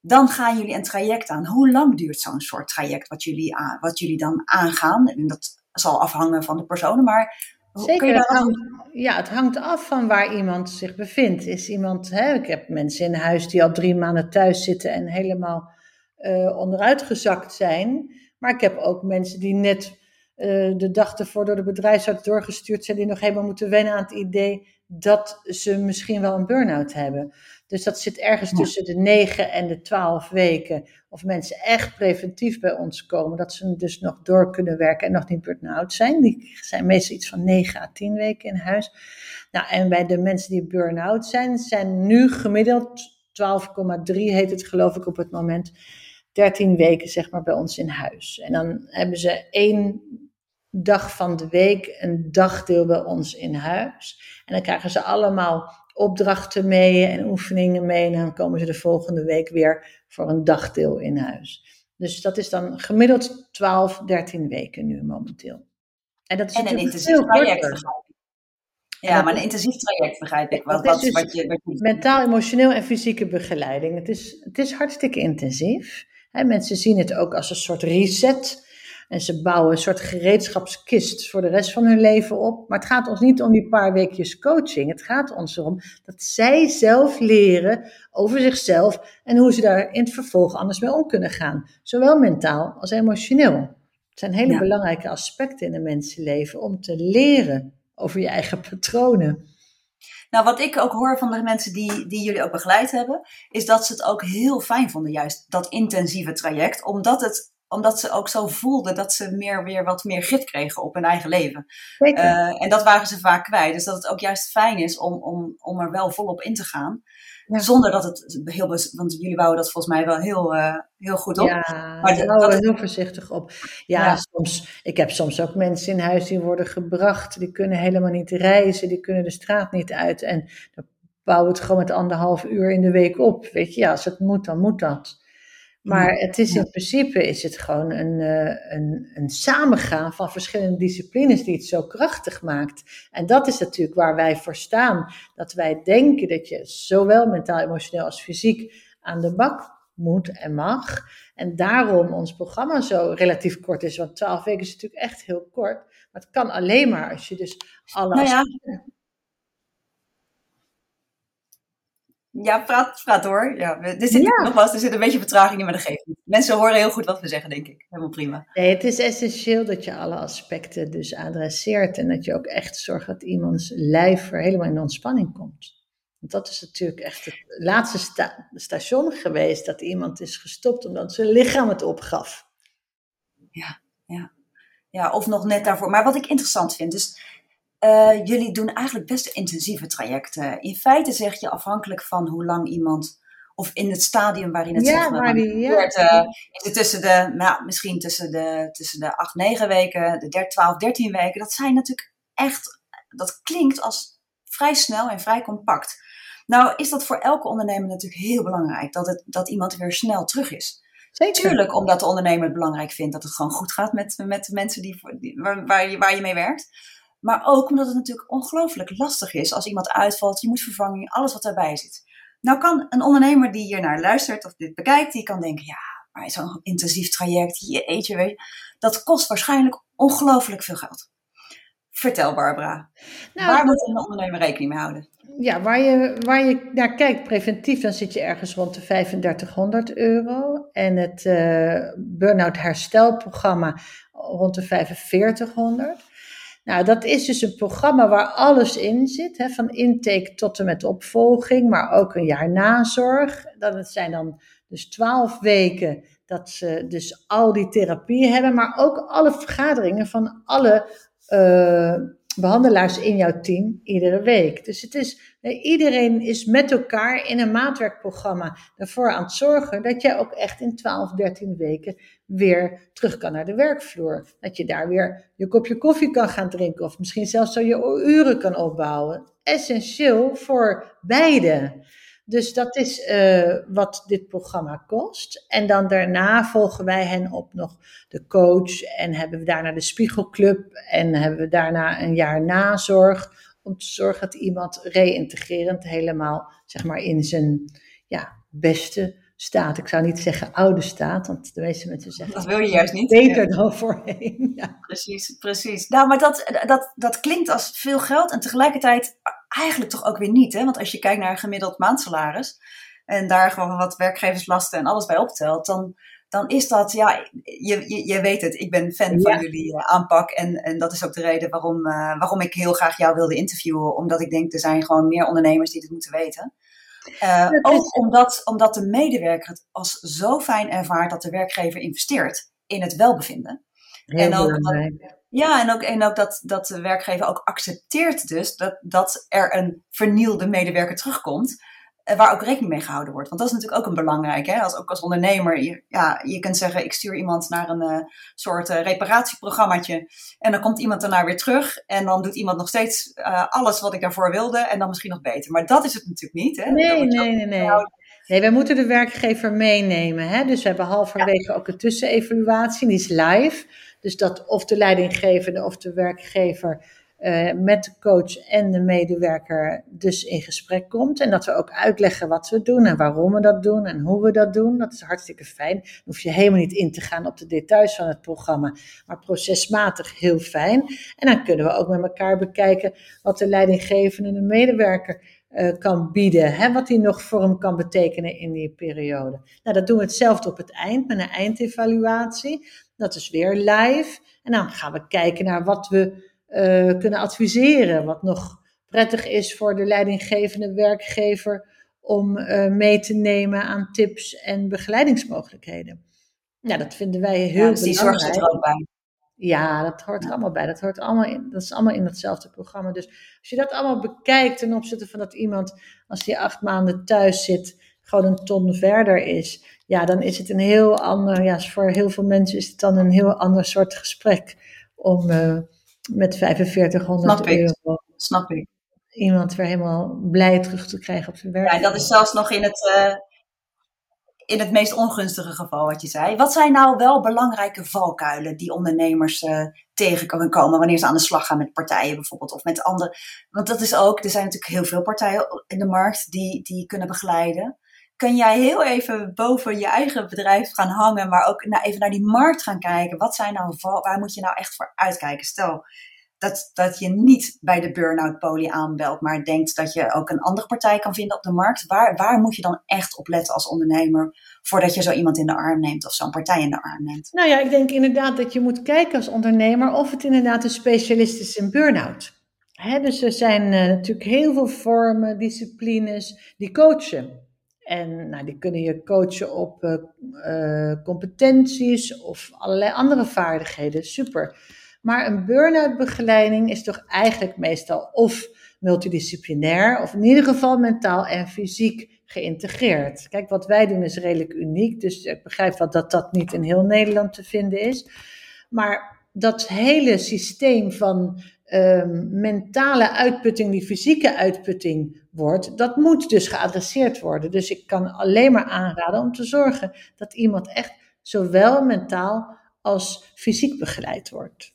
Dan gaan jullie een traject aan. Hoe lang duurt zo'n soort traject wat jullie, aan, wat jullie dan aangaan? En dat zal afhangen van de personen, maar Zeker, het hangt, ja, het hangt af van waar iemand zich bevindt. Is iemand, hè, ik heb mensen in huis die al drie maanden thuis zitten en helemaal uh, onderuitgezakt zijn. Maar ik heb ook mensen die net uh, de dag ervoor door de bedrijfsarts doorgestuurd zijn, die nog helemaal moeten wennen aan het idee dat ze misschien wel een burn-out hebben. Dus dat zit ergens tussen de 9 en de 12 weken. Of mensen echt preventief bij ons komen, dat ze dus nog door kunnen werken en nog niet burn-out zijn. Die zijn meestal iets van 9 à 10 weken in huis. Nou, en bij de mensen die burn-out zijn, zijn nu gemiddeld 12,3 heet het geloof ik op het moment. 13 weken zeg maar bij ons in huis. En dan hebben ze één dag van de week een dagdeel bij ons in huis. En dan krijgen ze allemaal opdrachten mee en oefeningen mee. En dan komen ze de volgende week weer voor een dagdeel in huis. Dus dat is dan gemiddeld 12, 13 weken nu momenteel. En, dat is en een intensief traject, Ja, maar een intensief traject begrijp ik. Wat, wat, dus wat, je, wat je... Mentaal, emotioneel en fysieke begeleiding. Het is, het is hartstikke intensief. mensen zien het ook als een soort reset. En ze bouwen een soort gereedschapskist voor de rest van hun leven op. Maar het gaat ons niet om die paar weekjes coaching. Het gaat ons erom dat zij zelf leren over zichzelf en hoe ze daar in het vervolg anders mee om kunnen gaan. Zowel mentaal als emotioneel. Het zijn hele belangrijke aspecten in een mensenleven om te leren over je eigen patronen. Nou, wat ik ook hoor van de mensen die, die jullie ook begeleid hebben, is dat ze het ook heel fijn vonden, juist dat intensieve traject, omdat het omdat ze ook zo voelden dat ze meer, weer wat meer grip kregen op hun eigen leven. Uh, en dat waren ze vaak kwijt. Dus dat het ook juist fijn is om, om, om er wel volop in te gaan. Zonder dat het heel. Want jullie bouwen dat volgens mij wel heel, uh, heel goed op. Ja, maar we bouwen heel voorzichtig op. Ja, ja, soms. Ik heb soms ook mensen in huis die worden gebracht. Die kunnen helemaal niet reizen. Die kunnen de straat niet uit. En dan bouwen we het gewoon met anderhalf uur in de week op. Weet je, ja, als het moet, dan moet dat. Maar het is in principe is het gewoon een, uh, een, een samengaan van verschillende disciplines die het zo krachtig maakt. En dat is natuurlijk waar wij voor staan. Dat wij denken dat je zowel mentaal, emotioneel als fysiek aan de bak moet en mag. En daarom ons programma zo relatief kort is. Want twaalf weken is natuurlijk echt heel kort. Maar het kan alleen maar als je dus alle nou ja. Ja, praat, praat door. Ja, er zit, ja. nogmaals, er zit een beetje vertraging in, maar dat geeft niet. Mensen horen heel goed wat we zeggen, denk ik. Helemaal prima. Nee, het is essentieel dat je alle aspecten dus adresseert. En dat je ook echt zorgt dat iemands lijf er helemaal in ontspanning komt. Want dat is natuurlijk echt het laatste station geweest dat iemand is gestopt omdat zijn lichaam het opgaf. Ja, ja. Ja, of nog net daarvoor. Maar wat ik interessant vind, dus uh, jullie doen eigenlijk best intensieve trajecten. In feite zeg je afhankelijk van hoe lang iemand, of in het stadium waarin het ja, die, ja. uh, is het tussen de, nou, misschien tussen de, tussen de 8, 9 weken, de 12, 13 weken. Dat zijn natuurlijk echt, dat klinkt als vrij snel en vrij compact. Nou is dat voor elke ondernemer natuurlijk heel belangrijk, dat, het, dat iemand weer snel terug is. Zeker. Tuurlijk, omdat de ondernemer het belangrijk vindt dat het gewoon goed gaat met, met de mensen die, die, waar, waar, je, waar je mee werkt. Maar ook omdat het natuurlijk ongelooflijk lastig is als iemand uitvalt, je moet vervanging, alles wat daarbij zit. Nou kan een ondernemer die hier naar luistert of dit bekijkt, die kan denken, ja, maar zo'n intensief traject, je eetje, weet je, dat kost waarschijnlijk ongelooflijk veel geld. Vertel Barbara, nou, waar moet een ondernemer rekening mee houden? Ja, waar je, waar je naar kijkt preventief, dan zit je ergens rond de 3500 euro. En het uh, burn-out herstelprogramma rond de 4500. Nou, dat is dus een programma waar alles in zit, hè, van intake tot en met opvolging, maar ook een jaar nazorg. Dat zijn dan dus twaalf weken dat ze dus al die therapieën hebben, maar ook alle vergaderingen van alle uh, behandelaars in jouw team iedere week. Dus het is, iedereen is met elkaar in een maatwerkprogramma ervoor aan het zorgen dat jij ook echt in 12, 13 weken weer terug kan naar de werkvloer. Dat je daar weer je kopje koffie kan gaan drinken of misschien zelfs zo je uren kan opbouwen. Essentieel voor beide. Dus dat is uh, wat dit programma kost. En dan daarna volgen wij hen op nog de coach. En hebben we daarna de Spiegelclub. En hebben we daarna een jaar nazorg. Om te zorgen dat iemand reïntegrerend helemaal zeg maar, in zijn ja, beste staat. Ik zou niet zeggen oude staat, want de meeste mensen zeggen... Dat wil je juist niet. Beter dan voorheen. Ja. Precies, precies. Nou, maar dat, dat, dat klinkt als veel geld en tegelijkertijd eigenlijk toch ook weer niet. Hè? Want als je kijkt naar een gemiddeld maandsalaris en daar gewoon wat werkgeverslasten en alles bij optelt, dan, dan is dat, ja, je, je, je weet het, ik ben fan van jullie uh, aanpak. En, en dat is ook de reden waarom, uh, waarom ik heel graag jou wilde interviewen. Omdat ik denk, er zijn gewoon meer ondernemers die dit moeten weten. Uh, ook omdat, omdat de medewerker het als zo fijn ervaart dat de werkgever investeert in het welbevinden. Heel en ook, ja, en ook, en ook dat, dat de werkgever ook accepteert dus dat, dat er een vernielde medewerker terugkomt. Eh, waar ook rekening mee gehouden wordt. Want dat is natuurlijk ook een belangrijk. Hè? Als, ook als ondernemer, je, ja, je kunt zeggen, ik stuur iemand naar een uh, soort uh, reparatieprogrammaatje. En dan komt iemand daarna weer terug. En dan doet iemand nog steeds alles wat ik daarvoor wilde. En dan misschien nog beter. Maar dat is het natuurlijk niet. Hè? Nee, nee, nee, nee. Nee, wij moeten de werkgever meenemen. Hè? Dus we hebben halverwege ook een tussenevaluatie. Die is live. Dus dat of de leidinggevende of de werkgever uh, met de coach en de medewerker dus in gesprek komt. En dat we ook uitleggen wat we doen en waarom we dat doen en hoe we dat doen. Dat is hartstikke fijn. Dan hoef je helemaal niet in te gaan op de details van het programma, maar procesmatig heel fijn. En dan kunnen we ook met elkaar bekijken wat de leidinggevende en de medewerker uh, kan bieden. Hè, wat hij nog voor hem kan betekenen in die periode. Nou, dat doen we hetzelfde op het eind met een eindevaluatie. Dat is weer live. En dan gaan we kijken naar wat we uh, kunnen adviseren. Wat nog prettig is voor de leidinggevende werkgever om uh, mee te nemen aan tips en begeleidingsmogelijkheden. Ja, dat vinden wij heel ja, dus die belangrijk. zorgt er ook bij. Ja, dat hoort er allemaal bij. Dat, hoort allemaal in, dat is allemaal in datzelfde programma. Dus als je dat allemaal bekijkt ten opzichte van dat iemand, als die acht maanden thuis zit, gewoon een ton verder is, ja, dan is het een heel ander, ja, voor heel veel mensen is het dan een heel ander soort gesprek om uh, met 4500 Snap euro. Snap ik. Iemand weer helemaal blij terug te krijgen op zijn werk. Ja, dat is zelfs nog in het, uh, in het meest ongunstige geval wat je zei. Wat zijn nou wel belangrijke valkuilen die ondernemers uh, tegen kunnen komen wanneer ze aan de slag gaan met partijen bijvoorbeeld of met andere? Want dat is ook, er zijn natuurlijk heel veel partijen in de markt die, die kunnen begeleiden kun jij heel even boven je eigen bedrijf gaan hangen, maar ook even naar die markt gaan kijken. Wat zijn nou, waar moet je nou echt voor uitkijken? Stel dat, dat je niet bij de burn-out poli aanbelt, maar denkt dat je ook een andere partij kan vinden op de markt. Waar, waar moet je dan echt op letten als ondernemer voordat je zo iemand in de arm neemt of zo'n partij in de arm neemt? Nou ja, ik denk inderdaad dat je moet kijken als ondernemer of het inderdaad een specialist is in burn-out. dus er zijn uh, natuurlijk heel veel vormen, disciplines die coachen. En nou, die kunnen je coachen op uh, competenties of allerlei andere vaardigheden. Super. Maar een burn-out begeleiding is toch eigenlijk meestal of multidisciplinair, of in ieder geval mentaal en fysiek geïntegreerd. Kijk, wat wij doen is redelijk uniek, dus ik begrijp wel dat dat niet in heel Nederland te vinden is. Maar dat hele systeem van um, mentale uitputting die fysieke uitputting wordt, dat moet dus geadresseerd worden. Dus ik kan alleen maar aanraden om te zorgen dat iemand echt zowel mentaal als fysiek begeleid wordt.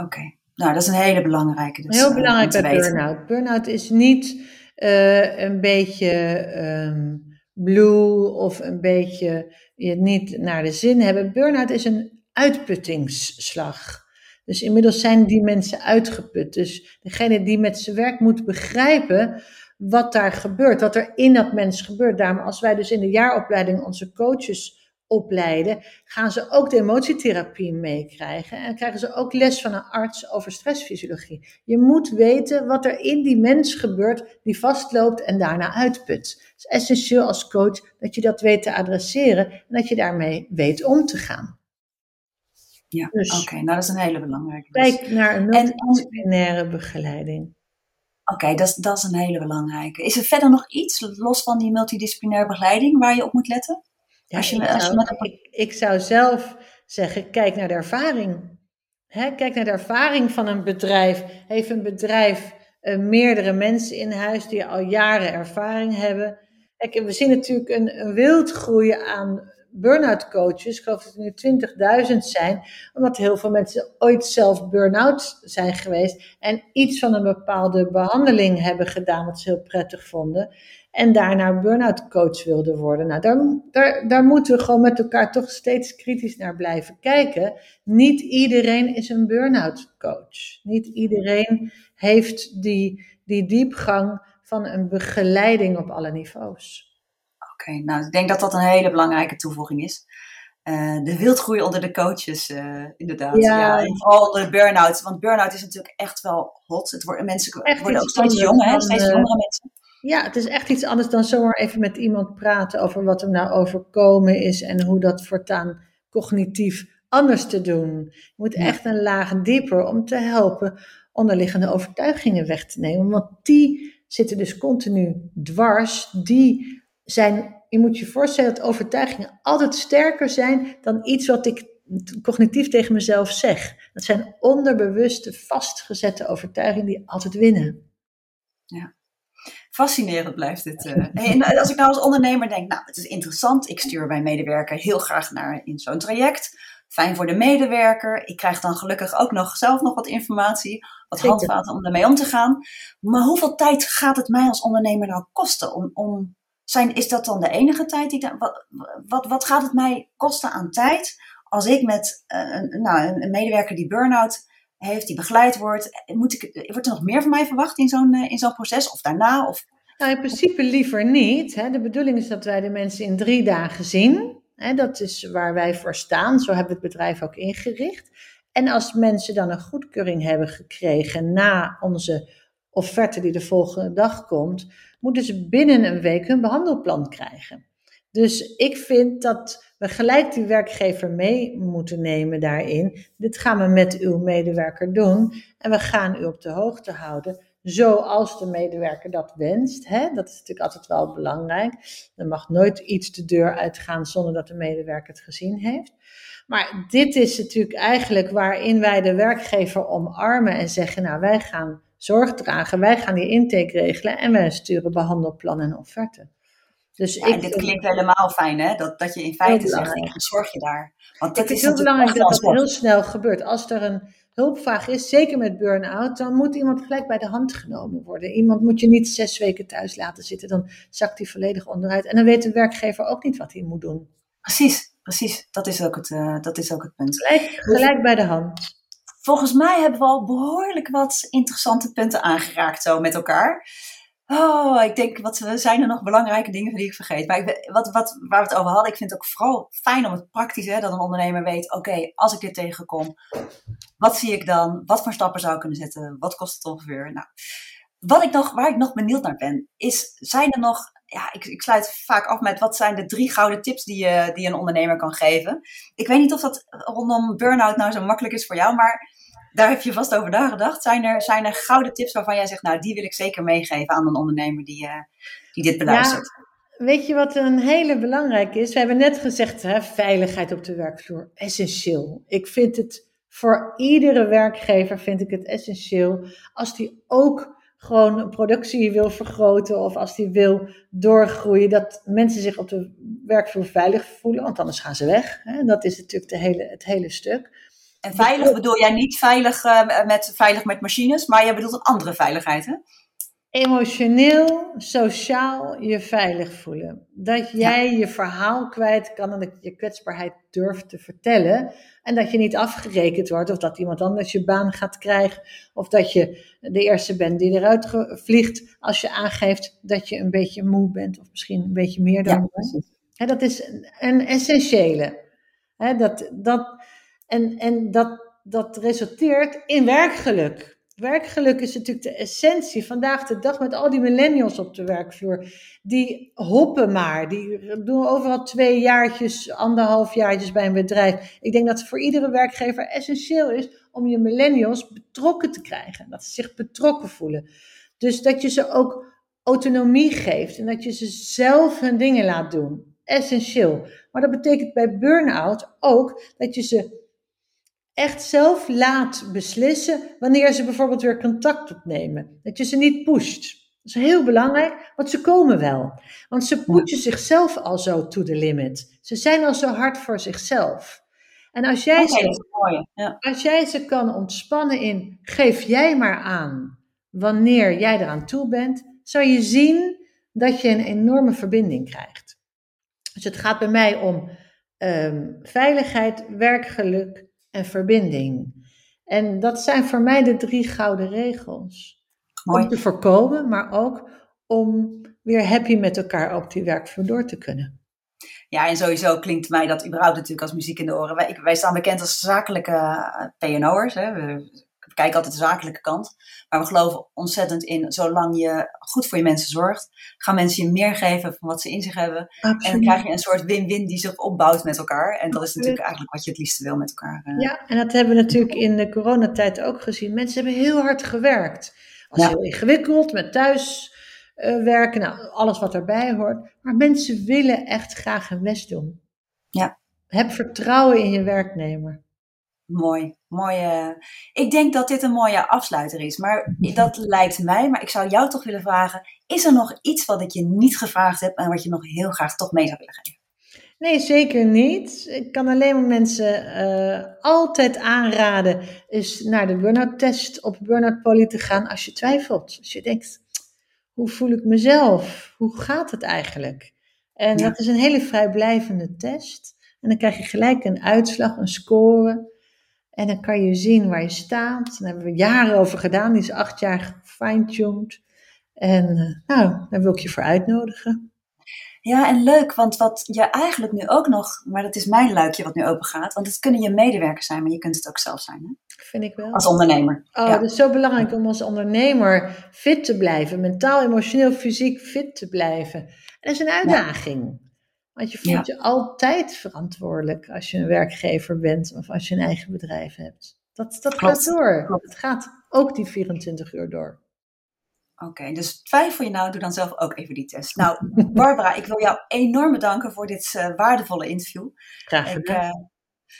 Oké, nou dat is een hele belangrijke. Dus, Heel eh, belangrijk bij burn-out. Burn-out is niet uh, een beetje um, blue of een beetje je niet naar de zin hebben. Burn-out is een uitputtingsslag. Dus inmiddels zijn die mensen uitgeput. Dus degene die met zijn werk moet begrijpen wat daar gebeurt, wat er in dat mens gebeurt. Daarom als wij dus in de jaaropleiding onze coaches opleiden, gaan ze ook de emotietherapie meekrijgen en krijgen ze ook les van een arts over stressfysiologie. Je moet weten wat er in die mens gebeurt die vastloopt en daarna uitput. Het is essentieel als coach dat je dat weet te adresseren en dat je daarmee weet om te gaan. Ja, dus, oké, nou dat is een hele belangrijke. Kijk naar een multidisciplinaire begeleiding. Oké, dat, dat is een hele belangrijke. Is er verder nog iets, los van die multidisciplinaire begeleiding, waar je op moet letten? Ja, als je, ik, als zou, ik, ik, zou zelf zeggen, kijk naar de ervaring. kijk naar de ervaring van een bedrijf. Heeft een bedrijf uh, meerdere mensen in huis die al jaren ervaring hebben. Kijk, we zien natuurlijk een, een wildgroei aan burn-out coaches. Ik geloof dat er nu 20.000 zijn, omdat heel veel mensen ooit zelf burn-out zijn geweest en iets van een bepaalde behandeling hebben gedaan wat ze heel prettig vonden. En daarna burn-out coach wilden worden. Nou, daar, daar, daar moeten we gewoon met elkaar toch steeds kritisch naar blijven kijken. Niet iedereen is een burn-out coach. Niet iedereen heeft die, die diepgang van een begeleiding op alle niveaus. Oké, nou ik denk dat dat een hele belangrijke toevoeging is. Uh, de wildgroei onder de coaches, uh, inderdaad. Ja. en vooral de burn-out. Want burn-out is natuurlijk echt wel hot. Het worden, mensen echt worden ook steeds jonger, hè? steeds jongere eh, mensen. Ja, het is echt iets anders dan zomaar even met iemand praten over wat er nou overkomen is en hoe dat voortaan cognitief anders te doen. Je moet echt een laag dieper om te helpen onderliggende overtuigingen weg te nemen. Want die zitten dus continu dwars. Die zijn, je moet je voorstellen dat overtuigingen altijd sterker zijn dan iets wat ik cognitief tegen mezelf zeg. Dat zijn onderbewuste, vastgezette overtuigingen die altijd winnen. Ja. Fascinerend blijft dit. Uh. En als ik nou als ondernemer denk, nou, het is interessant. Ik stuur mijn medewerker heel graag naar in zo'n traject. Fijn voor de medewerker. Ik krijg dan gelukkig ook nog zelf nog wat informatie, wat handvaten om daarmee om te gaan. Maar hoeveel tijd gaat het mij als ondernemer nou kosten om, om zijn, is dat dan de enige tijd die wat, wat, wat gaat het mij kosten aan tijd als ik met uh, een, nou, een medewerker die burn-out heeft, die begeleid wordt, moet ik, wordt er nog meer van mij verwacht in zo'n uh, in zo'n proces of daarna? Of... Nou, in principe liever niet. Hè. De bedoeling is dat wij de mensen in drie dagen zien. Hè. Dat is waar wij voor staan. Zo hebben we het bedrijf ook ingericht. En als mensen dan een goedkeuring hebben gekregen na onze offerte die de volgende dag komt, moeten ze binnen een week hun behandelplan krijgen. Dus ik vind dat we gelijk die werkgever mee moeten nemen daarin. Dit gaan we met uw medewerker doen en we gaan u op de hoogte houden zoals de medewerker dat wenst. Hè? Dat is natuurlijk altijd wel belangrijk. Er mag nooit iets de deur uitgaan zonder dat de medewerker het gezien heeft. Maar dit is natuurlijk eigenlijk waarin wij de werkgever omarmen en zeggen, nou wij gaan zorg dragen. Wij gaan die intake regelen en wij sturen behandelplan en offerte. Dus ik, dit klinkt helemaal fijn, hè? Dat, dat je in feite zegt, ik zorg je daar. Want dit het is, heel belangrijk dat dat heel snel gebeurt. Als er een hulpvraag is, zeker met burn-out, dan moet iemand gelijk bij de hand genomen worden. Iemand moet je niet zes weken thuis laten zitten, dan zakt hij volledig onderuit. En dan weet de werkgever ook niet wat hij moet doen. Precies, precies. Dat is ook het, uh, dat is ook het punt. Gelijk, gelijk bij de hand. Volgens mij hebben we al behoorlijk wat interessante punten aangeraakt zo met elkaar. Oh, ik denk, wat zijn er nog belangrijke dingen die ik vergeet? Maar wat, wat, waar we het over hadden, ik vind het ook vooral fijn om het praktisch, hè, dat een ondernemer weet, oké, als ik dit tegenkom, wat zie ik dan? Wat voor stappen zou ik kunnen zetten? Wat kost het ongeveer? Nou, wat ik nog, waar ik nog benieuwd naar ben, is, zijn er nog, ja, ik, ik sluit vaak af met wat zijn de drie gouden tips die je, die een ondernemer kan geven? Ik weet niet of dat rondom burn-out nou zo makkelijk is voor jou, maar daar heb je vast over nagedacht. Zijn er, zijn er gouden tips waarvan jij zegt, nou, die wil ik zeker meegeven aan een ondernemer die, uh, die dit beluistert? Ja, weet je wat een hele belangrijke is? We hebben net gezegd, hè, veiligheid op de werkvloer, essentieel. Ik vind het voor iedere werkgever vind ik het essentieel als die ook gewoon productie wil vergroten of als die wil doorgroeien, dat mensen zich op de werkvloer veilig voelen, want anders gaan ze weg. Hè? Dat is natuurlijk de hele, het hele stuk. En veilig bedoel jij niet veilig, uh, met, veilig met machines, maar jij bedoelt een andere veiligheid, hè? Emotioneel, sociaal je veilig voelen. Dat jij je verhaal kwijt kan en dat je je kwetsbaarheid durft te vertellen. En dat je niet afgerekend wordt of dat iemand anders je baan gaat krijgen. Of dat je de eerste bent die eruit vliegt als je aangeeft dat je een beetje moe bent. Of misschien een beetje meer dan ja, dat is een essentiële. dat, dat, en, en dat, dat resulteert in werkgeluk. Werkgeluk is natuurlijk de essentie. Vandaag de dag met al die millennials op de werkvloer. Die hoppen maar. Die doen overal twee jaartjes, anderhalf jaartjes bij een bedrijf. Ik denk dat het voor iedere werkgever essentieel is om je millennials betrokken te krijgen. Dat ze zich betrokken voelen. Dus dat je ze ook autonomie geeft en dat je ze zelf hun dingen laat doen. Essentieel. Maar dat betekent bij burn-out ook dat je ze echt zelf laat beslissen wanneer ze bijvoorbeeld weer contact opnemen. Dat je ze niet pusht. Dat is heel belangrijk, want ze komen wel. Want ze pushen zichzelf al zo to the limit. Ze zijn al zo hard voor zichzelf. En als jij, ze, ja. als jij ze kan ontspannen in, geef jij maar aan wanneer jij eraan toe bent, zou je zien dat je een enorme verbinding krijgt. Dus het gaat bij mij om ehm, veiligheid, werkgeluk en verbinding. En dat zijn voor mij de drie gouden regels. Mooi. Om te voorkomen, maar ook om weer happy met elkaar op die werkvloer door te kunnen. Ja, en sowieso klinkt mij dat überhaupt natuurlijk als muziek in de oren. Wij, wij staan bekend als zakelijke eh, PNO'ers. We kijken altijd de zakelijke kant. Maar we geloven ontzettend in, zolang je goed voor je mensen zorgt, gaan mensen je meer geven van wat ze in zich hebben. En dan krijg je een soort win-win die zich opbouwt met elkaar. En dat is natuurlijk eigenlijk wat je het liefste wil met elkaar. Eh. Ja, en dat hebben we natuurlijk in de coronatijd ook gezien. Mensen hebben heel hard gewerkt. Was heel ingewikkeld met thuis uh, werken, nou, alles wat erbij hoort. Maar mensen willen echt graag hun best doen. Ja. Heb vertrouwen in je werknemer. Mooi, mooie. Ik denk dat dit een mooie afsluiter is, maar dat lijkt mij. Maar ik zou jou toch willen vragen: is er nog iets wat ik je niet gevraagd heb en wat je nog heel graag toch mee zou willen geven? Nee, zeker niet. Ik kan alleen maar mensen uh, altijd aanraden is naar de burn-out test op Burnout Poly te gaan als je twijfelt. Als je denkt, hoe voel ik mezelf? Hoe gaat het eigenlijk? En dat is een hele vrijblijvende test. En dan krijg je gelijk een uitslag, een score. En dan kan je zien waar je staat. Daar hebben we jaren over gedaan. Die is acht jaar gefine-tuned. En uh, nou, daar wil ik je voor uitnodigen. Ja, en leuk, want wat je eigenlijk nu ook nog, maar dat is mijn luikje wat nu open gaat, want het kunnen je medewerkers zijn, maar je kunt het ook zelf zijn. Hè? Vind ik wel. Als ondernemer. Oh, ja. het is zo belangrijk om als ondernemer fit te blijven, mentaal, emotioneel, fysiek fit te blijven. En dat is een uitdaging. Want je voelt je altijd verantwoordelijk als je een werkgever bent of als je een eigen bedrijf hebt. Dat, dat gaat door. Het gaat ook die 24 uur door. Oké, dus twijfel je nou, doe dan zelf ook even die test. Nou, Barbara, ik wil jou enorm bedanken voor dit uh, waardevolle interview. Graag gedaan. Uh,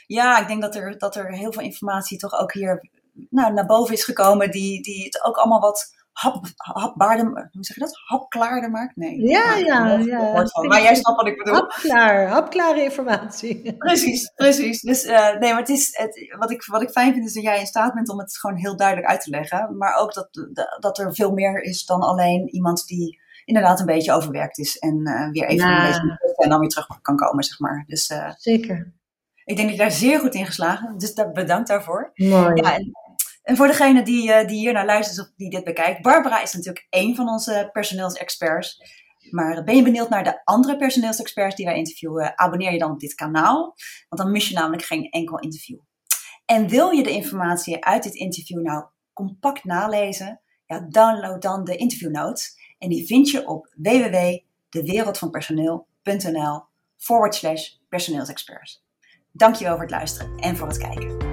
ja, ik denk dat er, dat er heel veel informatie toch ook hier nou, naar boven is gekomen, die, die het ook allemaal wat hap, hapbaarder, hoe zeg je dat? Hapklaarder maakt? Nee. Ja, ja, ja. Maar jij snapt wat ik bedoel. Hapklaar, hapklare informatie. Precies, precies. Dus uh, nee, maar het is, het, wat, ik, wat ik fijn vind is dat jij in staat bent om het gewoon heel duidelijk uit te leggen. Maar ook dat, dat er veel meer is dan alleen iemand die inderdaad een beetje overwerkt is en uh, weer even ja. een beetje en dan weer terug kan komen, zeg maar. Dus, uh, Zeker. Ik denk dat je daar zeer goed in geslagen Dus daar, bedankt daarvoor. Mooi. Ja, en, en voor degene die, uh, die hier naar luistert of die dit bekijkt, Barbara is natuurlijk één van onze personeelsexperts. Maar ben je benieuwd naar de andere personeelsexperts die wij interviewen? Abonneer je dan op dit kanaal, want dan mis je namelijk geen enkel interview. En wil je de informatie uit dit interview nou compact nalezen? Ja, download dan de interview. En die vind je op www.dewereldvanpersoneel.nl forward slash personeelsexperts. Dankjewel voor het luisteren en voor het kijken.